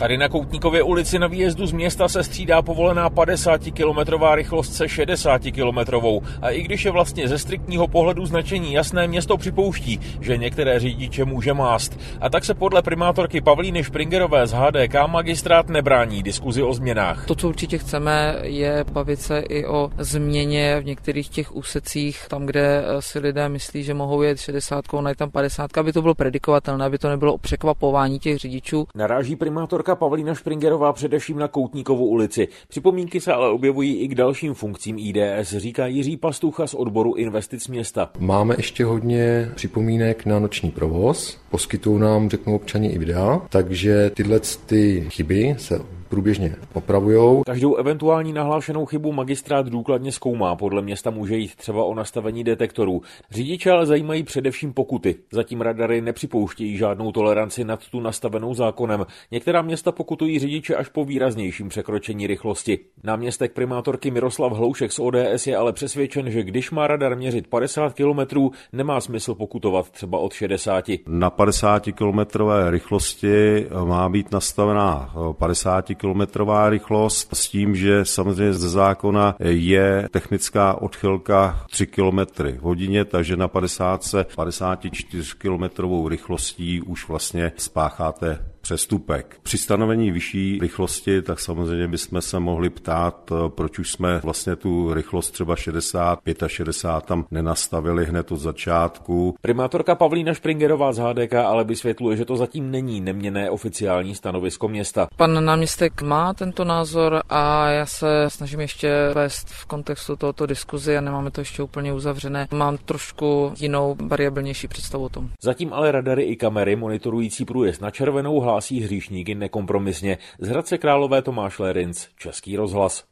Tady na Koutníkově ulici na výjezdu z města se střídá povolená 50-kilometrová rychlost se 60-kilometrovou. A i když je vlastně ze striktního pohledu značení jasné, město připouští, že některé řidiče může mást. A tak se podle primátorky Pavlíny Špringerové z HDK magistrát nebrání diskuzi o změnách. To, co určitě chceme, je bavit se i o změně v některých těch úsecích, tam, kde si lidé myslí, že mohou jet 60, najít tam 50, aby to bylo predikovatelné, aby to nebylo překvapování těch řidičů. Naráží primátorka Pavlína Špringerová především na Koutníkovu ulici. Připomínky se ale objevují i k dalším funkcím IDS, říká Jiří Pastucha z odboru investic města. Máme ještě hodně připomínek na noční provoz. Poskytují nám, řeknu občani, i videa, takže tyhle ty chyby se průběžně opravují. Každou eventuální nahlášenou chybu magistrát důkladně zkoumá. Podle města může jít třeba o nastavení detektorů. Řidiče ale zajímají především pokuty. Zatím radary nepřipouštějí žádnou toleranci nad tu nastavenou zákonem. Některá města pokutují řidiče až po výraznějším překročení rychlosti. Náměstek primátorky Miroslav Hloušek z ODS je ale přesvědčen, že když má radar měřit 50 km, nemá smysl pokutovat třeba od 60. Na 50 km rychlosti má být nastavená 50 kilometrová rychlost s tím, že samozřejmě ze zákona je technická odchylka 3 km hodině, takže na 50 54 kilometrovou rychlostí už vlastně spácháte přestupek. Při stanovení vyšší rychlosti, tak samozřejmě bychom se mohli ptát, proč už jsme vlastně tu rychlost třeba 60, 65 tam nenastavili hned od začátku. Primátorka Pavlína Špringerová z HDK ale vysvětluje, že to zatím není neměné oficiální stanovisko města. Pan náměstek má tento názor a já se snažím ještě vést v kontextu tohoto diskuzi a nemáme to ještě úplně uzavřené. Mám trošku jinou, variabilnější představu o tom. Zatím ale radary i kamery monitorující průjezd na červenou hlásí hříšníky nekompromisně. Z Hradce Králové Tomáš Lerinc, Český rozhlas.